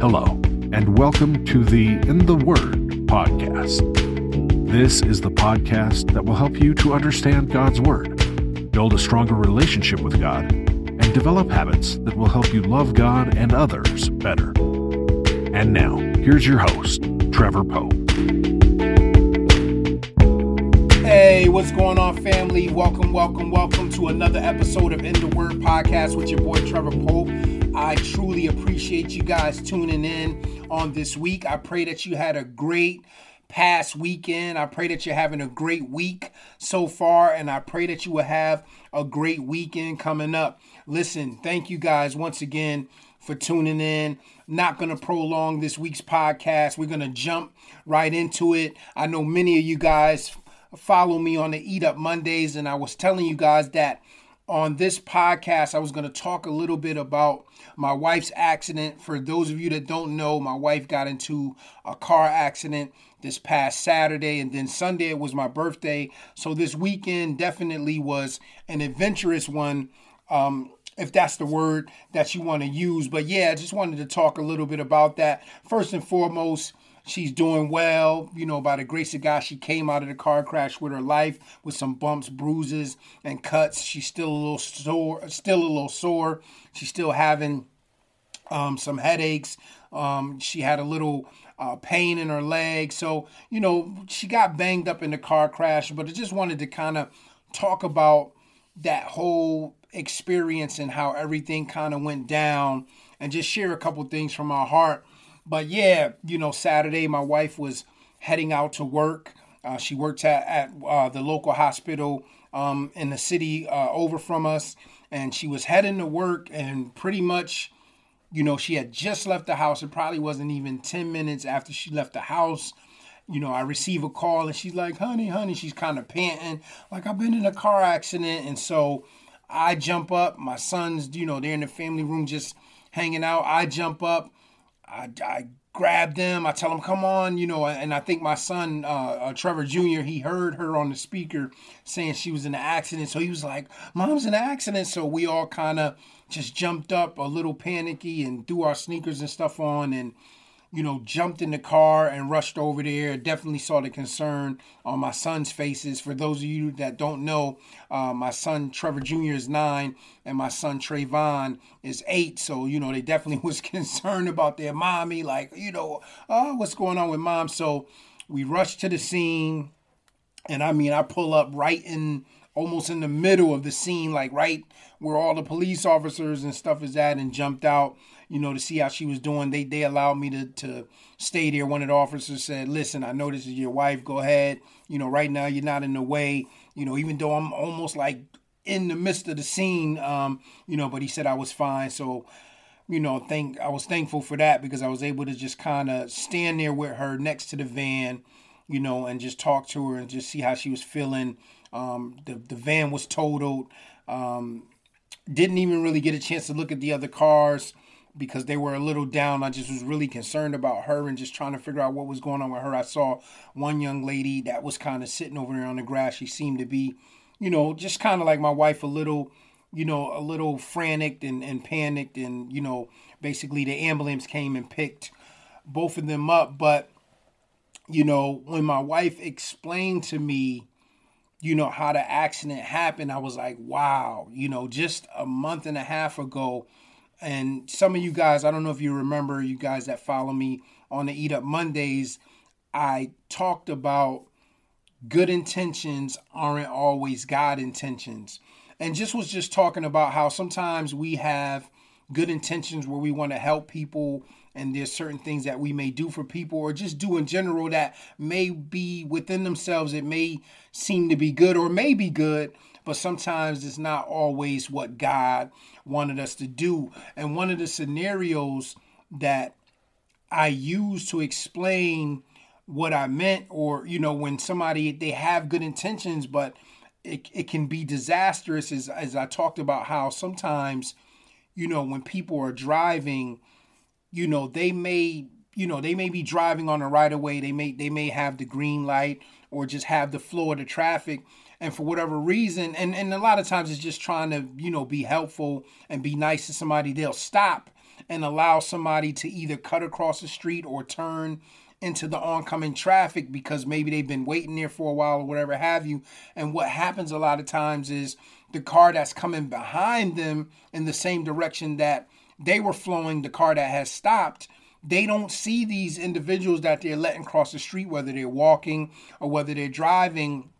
Hello, and welcome to the In the Word podcast. This is the podcast that will help you to understand God's Word, build a stronger relationship with God, and develop habits that will help you love God and others better. And now, here's your host, Trevor Pope. Hey, what's going on, family? Welcome, welcome, welcome to another episode of In the Word podcast with your boy Trevor Pope. I truly appreciate you guys tuning in on this week. I pray that you had a great past weekend. I pray that you're having a great week so far, and I pray that you will have a great weekend coming up. Listen, thank you guys once again for tuning in. Not going to prolong this week's podcast. We're going to jump right into it. I know many of you guys follow me on the Eat Up Mondays, and I was telling you guys that on this podcast, I was going to talk a little bit about my wife's accident. For those of you that don't know, my wife got into a car accident this past Saturday, and then Sunday it was my birthday. So this weekend definitely was an adventurous one. Um, if that's the word that you want to use. But yeah, I just wanted to talk a little bit about that. First and foremost, She's doing well, you know, by the grace of God. She came out of the car crash with her life with some bumps, bruises, and cuts. She's still a little sore, still a little sore. She's still having um, some headaches. Um, she had a little uh, pain in her leg. So, you know, she got banged up in the car crash, but I just wanted to kind of talk about that whole experience and how everything kind of went down and just share a couple things from our heart but yeah, you know, Saturday my wife was heading out to work. Uh, she works at, at uh, the local hospital um, in the city uh, over from us, and she was heading to work, and pretty much, you know, she had just left the house. It probably wasn't even 10 minutes after she left the house. You know, I receive a call, and she's like, honey, honey, she's kind of panting, like, I've been in a car accident. And so I jump up. My son's, you know, they're in the family room just hanging out. I jump up I, I grab them. I tell them, come on, you know. And I think my son, uh, uh, Trevor Jr., he heard her on the speaker saying she was in an accident. So he was like, Mom's in an accident. So we all kind of just jumped up a little panicky and threw our sneakers and stuff on. And you know, jumped in the car and rushed over there. Definitely saw the concern on my son's faces. For those of you that don't know, uh, my son Trevor Jr. is nine and my son Trayvon is eight. So, you know, they definitely was concerned about their mommy, like, you know, oh, what's going on with mom? So we rushed to the scene. And I mean, I pull up right in almost in the middle of the scene, like right where all the police officers and stuff is at, and jumped out you know, to see how she was doing. They they allowed me to to stay there. One of the officers said, "Listen, I know this is your wife. Go ahead. You know, right now you're not in the way. You know, even though I'm almost like in the midst of the scene, um, you know, but he said I was fine. So, you know, thank I was thankful for that because I was able to just kind of stand there with her next to the van, you know, and just talk to her and just see how she was feeling. Um, the the van was totaled. Um, didn't even really get a chance to look at the other cars because they were a little down. I just was really concerned about her and just trying to figure out what was going on with her. I saw one young lady that was kind of sitting over there on the grass. She seemed to be, you know, just kind of like my wife, a little, you know, a little frantic and, and panicked. And, you know, basically the ambulance came and picked both of them up. But, you know, when my wife explained to me, you know, how the accident happened, I was like, wow, you know, just a month and a half ago, and some of you guys, I don't know if you remember, you guys that follow me on the Eat Up Mondays, I talked about good intentions aren't always God intentions. And just was just talking about how sometimes we have good intentions where we want to help people and there's certain things that we may do for people or just do in general that may be within themselves it may seem to be good or may be good but sometimes it's not always what God wanted us to do. And one of the scenarios that I use to explain what I meant, or, you know, when somebody, they have good intentions, but it, it can be disastrous, as, as I talked about how sometimes, you know, when people are driving, you know, they may you know they may be driving on the right of way. They may they may have the green light or just have the flow of the traffic. And for whatever reason and and a lot of times it's just trying to you know be helpful and be nice to somebody. They'll stop and allow somebody to either cut across the street or turn into the oncoming traffic because maybe they've been waiting there for a while or whatever have you. And what happens a lot of times is the car that's coming behind them in the same direction that they were flowing, the car that has stopped, they don't see these individuals that they're letting cross the street, whether they're walking or whether they're driving.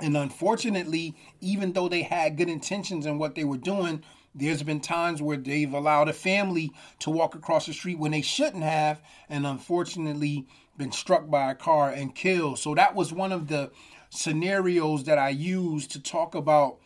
And unfortunately, even though they had good intentions in what they were doing, there's been times where they've allowed a family to walk across the street when they shouldn't have, and unfortunately been struck by a car and killed. So that was one of the scenarios that I used to talk about,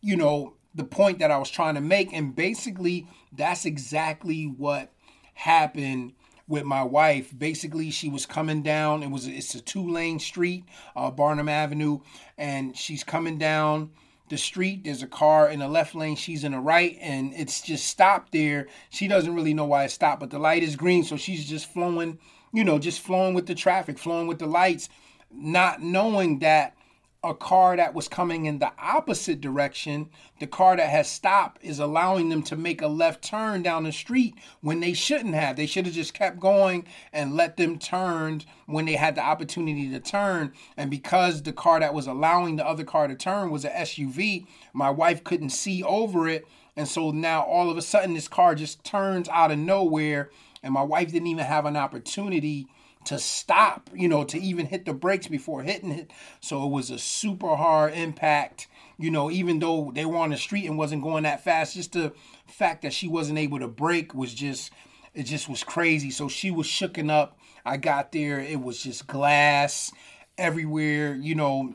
you know, the point that I was trying to make. And basically, that's exactly what happened with my wife. Basically, she was coming down. It was it's a two lane street, uh, Barnum Avenue, and she's coming down the street. There's a car in the left lane. She's in the right, and it's just stopped there. She doesn't really know why it stopped, but the light is green, so she's just flowing, you know, just flowing with the traffic, flowing with the lights, not knowing that a car that was coming in the opposite direction, the car that has stopped is allowing them to make a left turn down the street when they shouldn't have. They should have just kept going and let them turn when they had the opportunity to turn. And because the car that was allowing the other car to turn was an SUV, my wife couldn't see over it. And so now all of a sudden this car just turns out of nowhere and my wife didn't even have an opportunity to stop, you know, to even hit the brakes before hitting it. So it was a super hard impact, you know, even though they were on the street and wasn't going that fast, just the fact that she wasn't able to break was just it just was crazy. So she was shooken up. I got there, it was just glass everywhere, you know,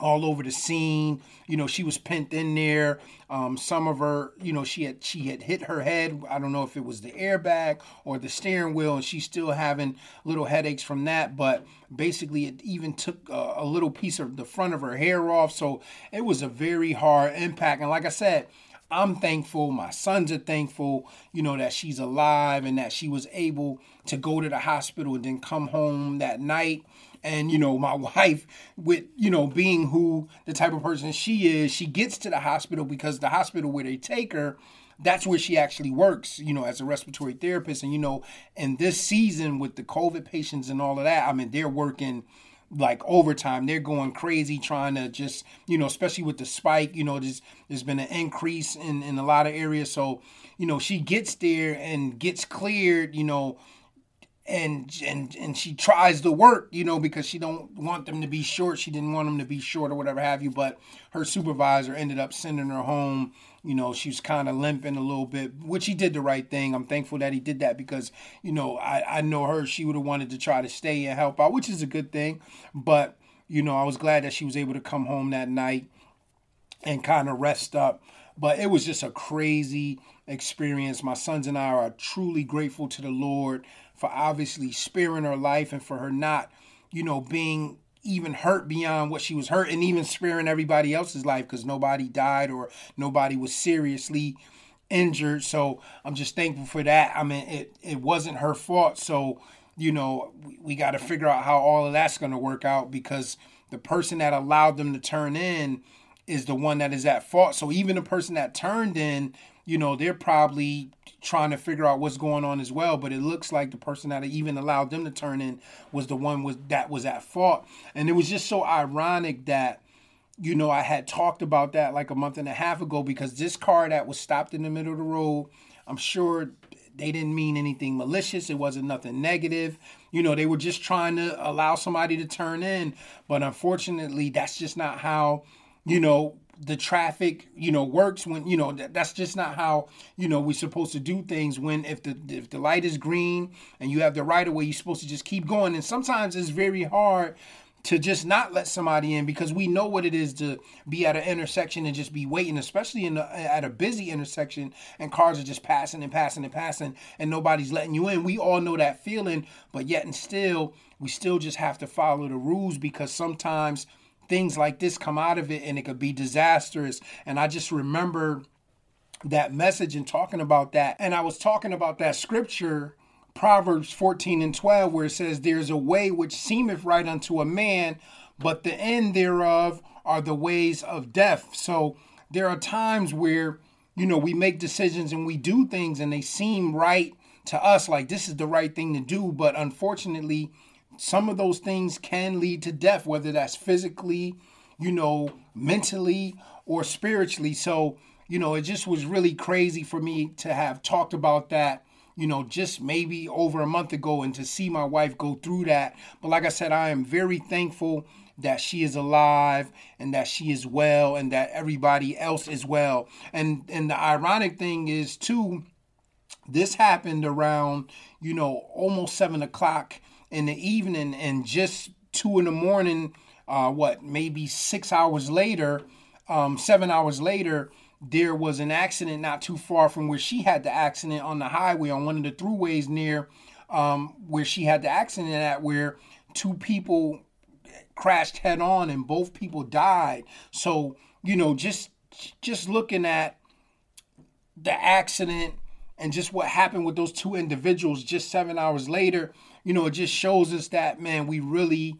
all over the scene. You know, she was pent in there. Um, some of her, you know, she had she had hit her head. I don't know if it was the airbag or the steering wheel, and she's still having little headaches from that. But basically, it even took a, a little piece of the front of her hair off. So it was a very hard impact. And like I said, I'm thankful. My sons are thankful, you know, that she's alive and that she was able to go to the hospital and then come home that night and you know my wife with you know being who the type of person she is she gets to the hospital because the hospital where they take her that's where she actually works you know as a respiratory therapist. And you know in this season with the covid patients and all of that i mean they're working like overtime. They're going crazy trying to just you know especially with the spike you know there's there's been an increase in in a lot of areas. So you know she gets there and gets cleared you know and and and she tries to work, you know, because she don't want them to be short. She didn't want them to be short or whatever have you. But her supervisor ended up sending her home. You know, she was kind of limping a little bit, which he did the right thing. I'm thankful that he did that because you know I I know her. She would have wanted to try to stay and help out, which is a good thing. But you know, I was glad that she was able to come home that night and kind of rest up. But it was just a crazy experience. My sons and I are truly grateful to the Lord for obviously sparing her life and for her not, you know, being even hurt beyond what she was hurt and even sparing everybody else's life because nobody died or nobody was seriously injured. So I'm just thankful for that. I mean, it, it wasn't her fault. So, you know, we, we got to figure out how all of that's going to work out because the person that allowed them to turn in is the one that is at fault. So even the person that turned in, you know, they're probably trying to figure out what's going on as well. But it looks like the person that even allowed them to turn in was the one was that was at fault. And it was just so ironic that, you know, I had talked about that like a month and a half ago because this car that was stopped in the middle of the road, I'm sure they didn't mean anything malicious. It wasn't nothing negative. You know, they were just trying to allow somebody to turn in. But unfortunately, that's just not how, you know, the traffic you know works when you know that, that's just not how you know we're supposed to do things when if the if the light is green and you have the right of way you're supposed to just keep going and sometimes it's very hard to just not let somebody in because we know what it is to be at an intersection and just be waiting, especially in at a busy intersection and cars are just passing and passing and passing and nobody's letting you in. We all know that feeling, but yet and still, we still just have to follow the rules because sometimes things like this come out of it and it could be disastrous. And I just remember that message and talking about that. And I was talking about that scripture, Proverbs 14 and 12, where it says, There's a way which seemeth right unto a man, but the end thereof are the ways of death. So there are times where you know, we make decisions and we do things and they seem right to us, like this is the right thing to do. But unfortunately, some of those things can lead to death, whether that's physically, you know, mentally or spiritually. So, you know, it just was really crazy for me to have talked about that, you know, just maybe over a month ago and to see my wife go through that. But like I said, I am very thankful that she is alive and that she is well and that everybody else is well. And and the ironic thing is too, this happened around, you know, almost seven o'clock in the evening and just two in the morning, uh, what, maybe six hours later, um, seven hours later, there was an accident not too far from where she had the accident on the highway on one of the throughways near um, where she had the accident at where two people crashed head on and both people died. So you know just just looking at the accident and just what happened with those two individuals just seven hours later you know, it just shows us that, man, we really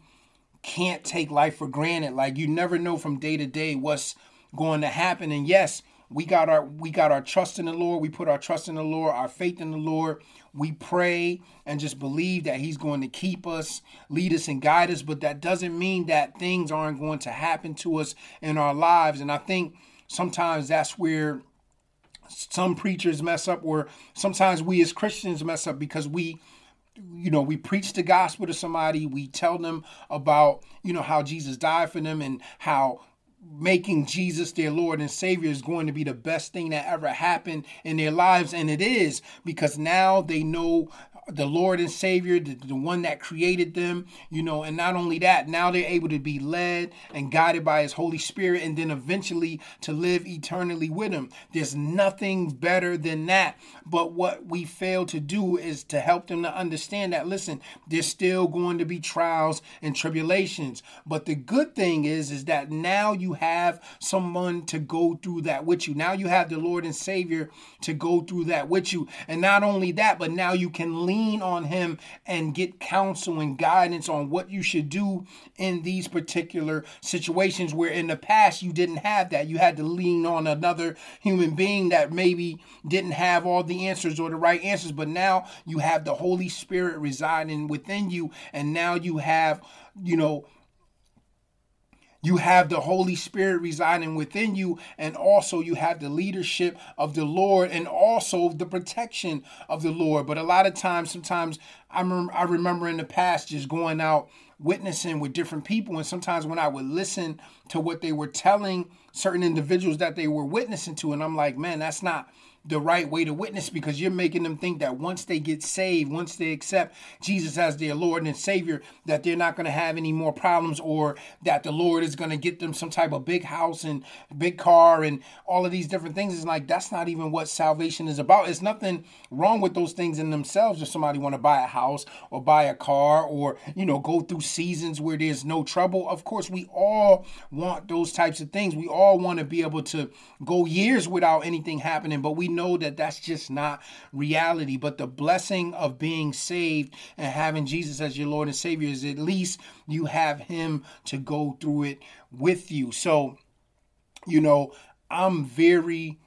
can't take life for granted. Like you never know from day to day what's going to happen. And yes, we got our we got our trust in the Lord. We put our trust in the Lord, our faith in the Lord. We pray and just believe that He's going to keep us, lead us, and guide us. But that doesn't mean that things aren't going to happen to us in our lives. And I think sometimes that's where some preachers mess up, or sometimes we as Christians mess up because we you know, we preach the gospel to somebody, we tell them about, you know, how Jesus died for them and how making Jesus their Lord and Savior is going to be the best thing that ever happened in their lives. And it is because now they know the Lord and Savior, the, the one that created them, you know, and not only that, now they're able to be led and guided by His Holy Spirit and then eventually to live eternally with Him. There's nothing better than that. But what we fail to do is to help them to understand that, listen, there's still going to be trials and tribulations. But the good thing is, is that now you have someone to go through that with you. Now you have the Lord and Savior to go through that with you. And not only that, but now you can lean on Him and get counsel and guidance on what you should do in these particular situations where in the past you didn't have that. You had to lean on another human being that maybe didn't have all the answers or the right answers, but now you have the Holy Spirit residing within you, and now you have, you know, you have the Holy Spirit residing within you, and also you have the leadership of the Lord and also the protection of the Lord. But a lot of times, sometimes I, rem- I remember in the past just going out witnessing with different people, and sometimes when I would listen to what they were telling certain individuals that they were witnessing to, and I'm like, man, that's not the right way to witness because you're making them think that once they get saved, once they accept Jesus as their Lord and Savior, that they're not going to have any more problems or that the Lord is going to get them some type of big house and big car and all of these different things. It's like that's not even what salvation is about. It's nothing wrong with those things in themselves if somebody want to buy a house or buy a car or, you know, go through seasons where there's no trouble. Of course, we all want those types of things. We all want to be able to go years without anything happening, but we know that that's just not reality. But the blessing of being saved and having Jesus as your Lord and Savior is at least you have Him to go through it with you. So, you know, I'm very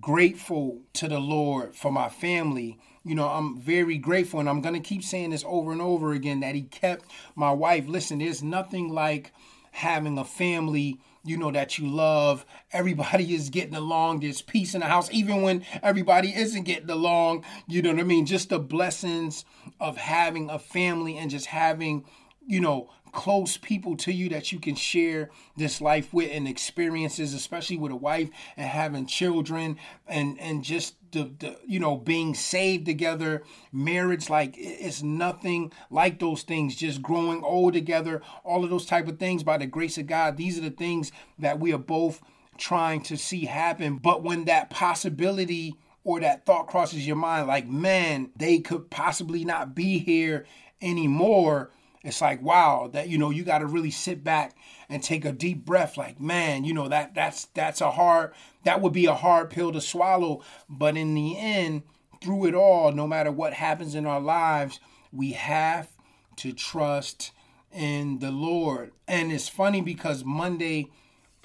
grateful to the Lord for my family. You know, I'm very grateful, and I'm going to keep saying this over and over again that He kept my wife. Listen, there's nothing like having a family you know that you love. Everybody is getting along. There's peace in the house even when everybody isn't getting along. You know what i mean? Just the blessings of having a family and just having you know close people to you that you can share this life with and experiences especially with a wife and having children and and just the, the you know being saved together marriage like it's nothing like those things just growing old together all of those type of things by the grace of god. These are the things that we are both trying to see happen. But when that possibility or that thought crosses your mind like man they could possibly not be here anymore it's like wow that you know you got to really sit back and take a deep breath like man you know that that's that's a hard that would be a hard pill to swallow but in the end through it all no matter what happens in our lives we have to trust in the lord and it's funny because monday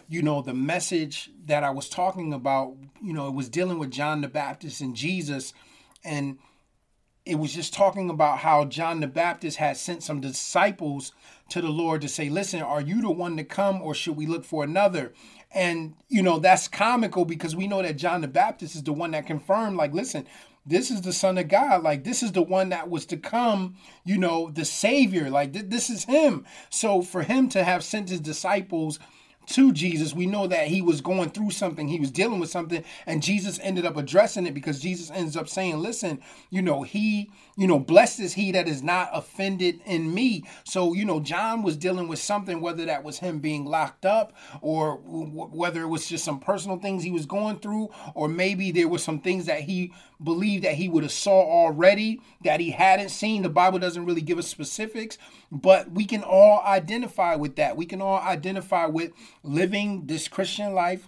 you know, the message that I was talking about, you know, it was dealing with John the Baptist and Jesus. And it was just talking about how John the Baptist had sent some disciples to the Lord to say, Listen, are you the one to come or should we look for another? And, you know, that's comical because we know that John the Baptist is the one that confirmed, like, listen, this is the son of god. Like this is the one that was to come you know the savior. Like th- this is him. So for him to have sent his disciples to Jesus, we know that he was going through something, he was dealing with something, and Jesus ended up addressing it because Jesus ends up saying, Listen, you know, he, you know, blessed is he that is not offended in me. So, you know, John was dealing with something, whether that was him being locked up or w- whether it was just some personal things he was going through, or maybe there were some things that he believed that he would have saw already that he hadn't seen. The Bible doesn't really give us specifics, but we can all identify with that. We can all identify with living this Christian life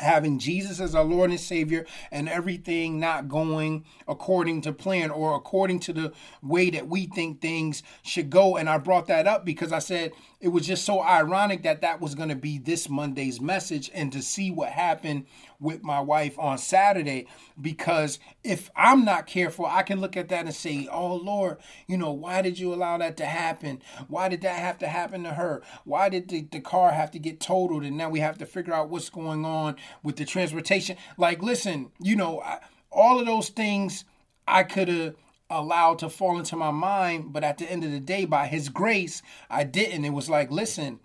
having Jesus as our Lord and Savior and everything not going according to plan or according to the way that we think things should go. And I brought that up because I said it was just so ironic that that was going to be this Monday's message and to see what happened with my wife on Saturday. Because if I'm not careful, I can look at that and say, Oh Lord, you know, why did you allow that to happen? Why did that have to happen to her? Why did the, the car have to get totaled? And now we have to figure out what's going on with the transportation. Like, listen, you know, I, all of those things I could have allowed to fall into my mind, but at the end of the day, by His grace, I didn't. It was like, listen,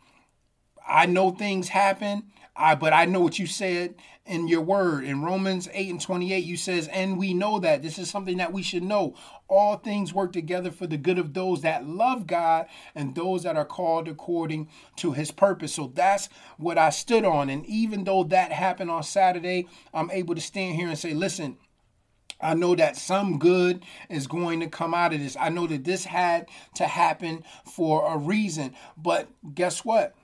I know things happen. I but I know what you said in your word. In Romans 8 and 28 you says and we know that. This is something that we should know. All things work together for the good of those that love God and those that are called according to his purpose. So that's what I stood on. And even though that happened on Saturday I'm able to stand here and say listen I know that some good is going to come out of this. I know that this had to happen for a reason. But guess what?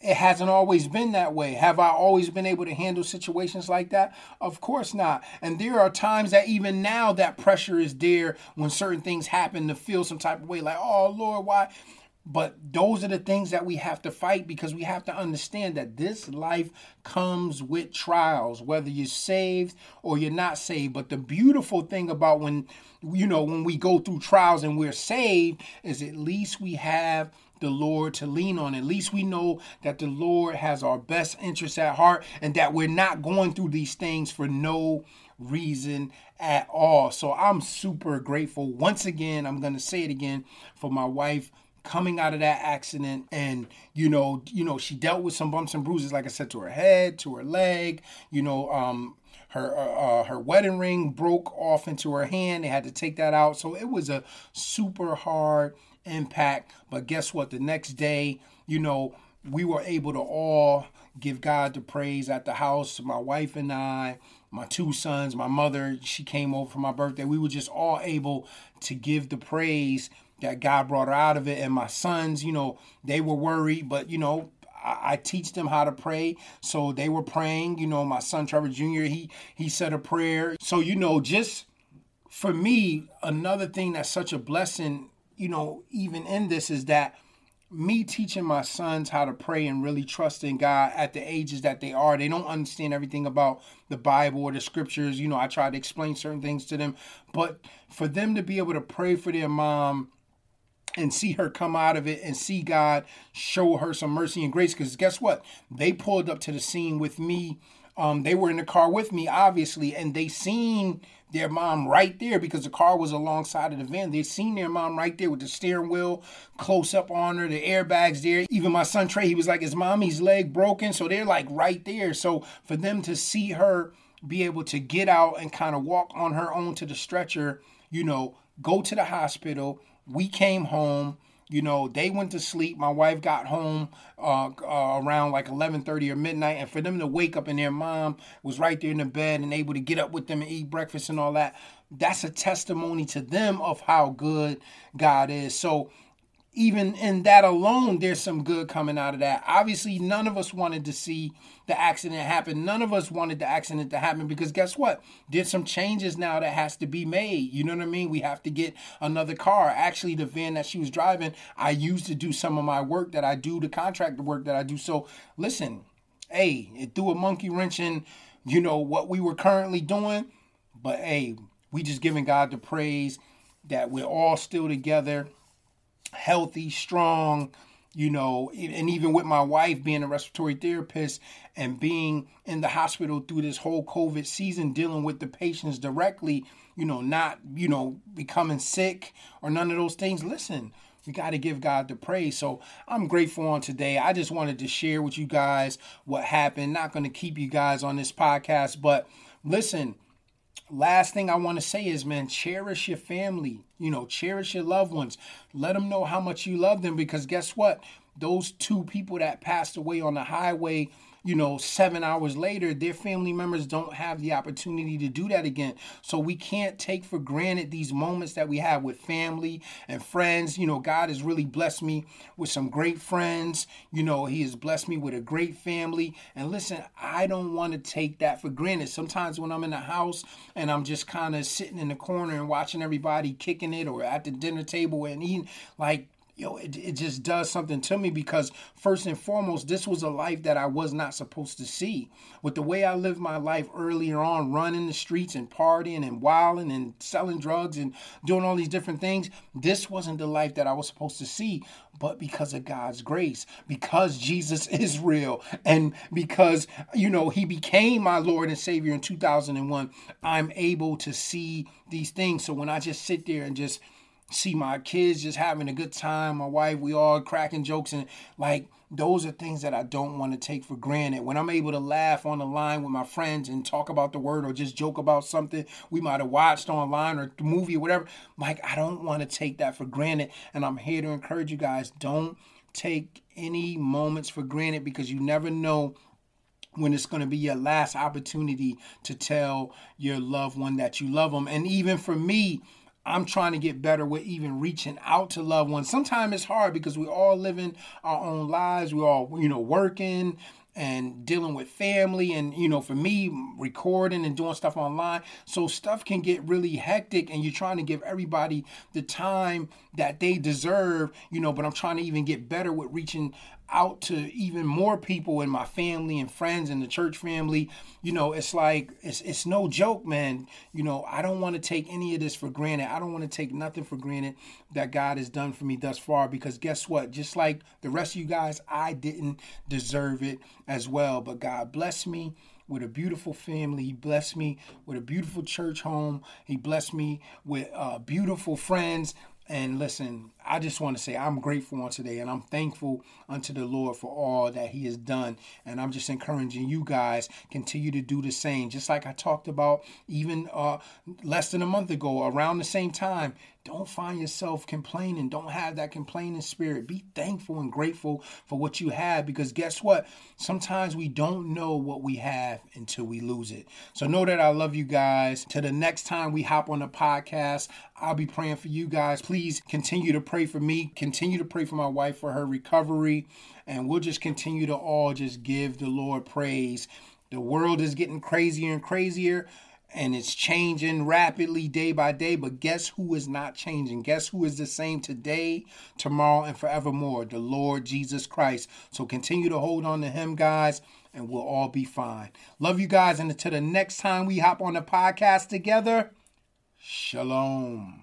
It hasn't always been that way. Have I always been able to handle situations like that? Of course not. And there are times that even now that pressure is there when certain things happen to feel some type of way like, oh Lord, why? But those are the things that we have to fight because we have to understand that this life comes with trials, whether you're saved or you're not saved. But the beautiful thing about when, you know, when we go through trials and we're saved is at least we have the Lord to lean on. At least we know that the Lord has our best interests at heart and that we're not going through these things for no reason at all. So I'm super grateful. Once again, I'm going to say it again for my wife coming out of that accident and you know you know she dealt with some bumps and bruises like i said to her head to her leg you know um her uh, uh, her wedding ring broke off into her hand they had to take that out so it was a super hard impact. But guess what? The next day, you know, we were able to all give God the praise at the house. My wife and I, my two sons, my mother, she came over for my birthday. We were just all able to give the praise that God brought her out of it. And my sons, you know, they were worried, but you know, I, teach them how to pray. So they were praying. You know, my son Trevor Jr. He he said a prayer. So you know, just for me, another thing that's such a blessing you know, even in this is that me teaching my sons how to pray and really trust in God at the ages that they are. They don't understand everything about the Bible or the scriptures. You know, I try to explain certain things to them, but for them to be able to pray for their mom and see her come out of it and see God show her some mercy and grace. Because guess what? They pulled up to the scene with me. Um, they were in the car with me, obviously, and they seen their mom right there because the car was alongside of the van. They seen their mom right there with the steering wheel close up on her, the airbags there. Even my son Trey, he was like, "Is mommy's leg broken?" So they're like right there. So for them to see her be able to get out and kind of walk on her own to the stretcher, you know, go to the hospital. We came home you know they went to sleep. My wife got home uh, uh, around like 11.30 or midnight. And for them to wake up and their mom was right there in the bed and able to get up with them and eat breakfast and all that that's a testimony to them of how good god is. So even in that alone, there's some good coming out of that. Obviously, none of us wanted to see the accident happen. None of us wanted the accident to happen because guess what? There's some changes now that has to be made. You know what I mean? We have to get another car. Actually, the van that she was driving, I used to do some of my work that I do, the contractor work that I do. So listen, hey, it threw a monkey wrench in, you know, what we were currently doing. But hey, we just giving God the praise that we're all still together, healthy, strong, you know, and even with my wife being a respiratory therapist and being in the hospital through this whole COVID season, dealing with the patients directly, you know, not, you know, becoming sick or none of those things. Listen, we got to give God the praise. So I'm grateful on today. I just wanted to share with you guys what happened. Not going to keep you guys on this podcast, but listen, last thing I want to say is, man, cherish your family. You know, cherish your loved ones. Let them know how much you love them because guess what? Those two people that passed away on the highway you know, seven hours later, their family members don't have the opportunity to do that again. So we can't take for granted these moments that we have with family and friends. You know, God has really blessed me with some great friends. You know, He has blessed me with a great family. And listen, I don't want to take that for granted. Sometimes when I'm in the house and I'm just kind of sitting in the corner and watching everybody kicking it or at the dinner table and eating, like, yo, it, it just does something to me because first and foremost, this was a life that I was not supposed to see. With the way I lived my life earlier on, running the streets and partying and wilding and selling drugs and doing all these different things, this wasn't the life that I was supposed to see. But because of God's grace, because Jesus is real, and because, you know, he became my Lord and Savior in 2001, I'm able to see these things. So when I just sit there and just see my kids just having a good time, my wife, we all cracking jokes and like those are things that I don't want to take for granted. When I'm able to laugh on the line with my friends and talk about the word or just joke about something we might have watched online or the movie or whatever, like I don't want to take that for granted. And I'm here to encourage you guys, don't take any moments for granted because you never know when it's going to be your last opportunity to tell your loved one that you love them. And even for me, I'm trying to get better with even reaching out to loved ones. Sometimes it's hard because we're all living our own lives. We're all, you know, working and dealing with family and you know for me recording and doing stuff online so stuff can get really hectic and you're trying to give everybody the time that they deserve you know but i'm trying to even get better with reaching out to even more people in my family and friends and the church family. You know, it's like it's it's no joke, man. You know, I don't want to take any of this for granted. I don't want to take nothing for granted that God has done for me thus far because guess what? Just like the rest of you guys, I didn't deserve it as well, but God blessed me with a beautiful family. He blessed me with a beautiful church home. He blessed me with uh, beautiful friends. And listen, I just want to say I'm grateful on today and I'm thankful unto the Lord for all that He has done. And I'm just encouraging you guys continue to do the same. Just like I talked about even uh, less than a month ago, around the same time. Don't find yourself complaining. Don't have that complaining spirit. Be thankful and grateful for what you have because guess what? Sometimes we don't know what we have until we lose it. So know that I love you guys. Till the next time we hop on the podcast, I'll be praying for you guys. Please continue to pray for me. Continue to pray for my wife for her recovery. And we'll just continue to all just give the Lord praise. The world is getting crazier and crazier and it's changing rapidly day by day. But guess who is not changing? Guess who is the same today, tomorrow, and forevermore? The Lord Jesus Christ. So continue to hold on to Him, guys, and we'll all be fine. Love you guys. And until the next time we hop on the podcast together, shalom.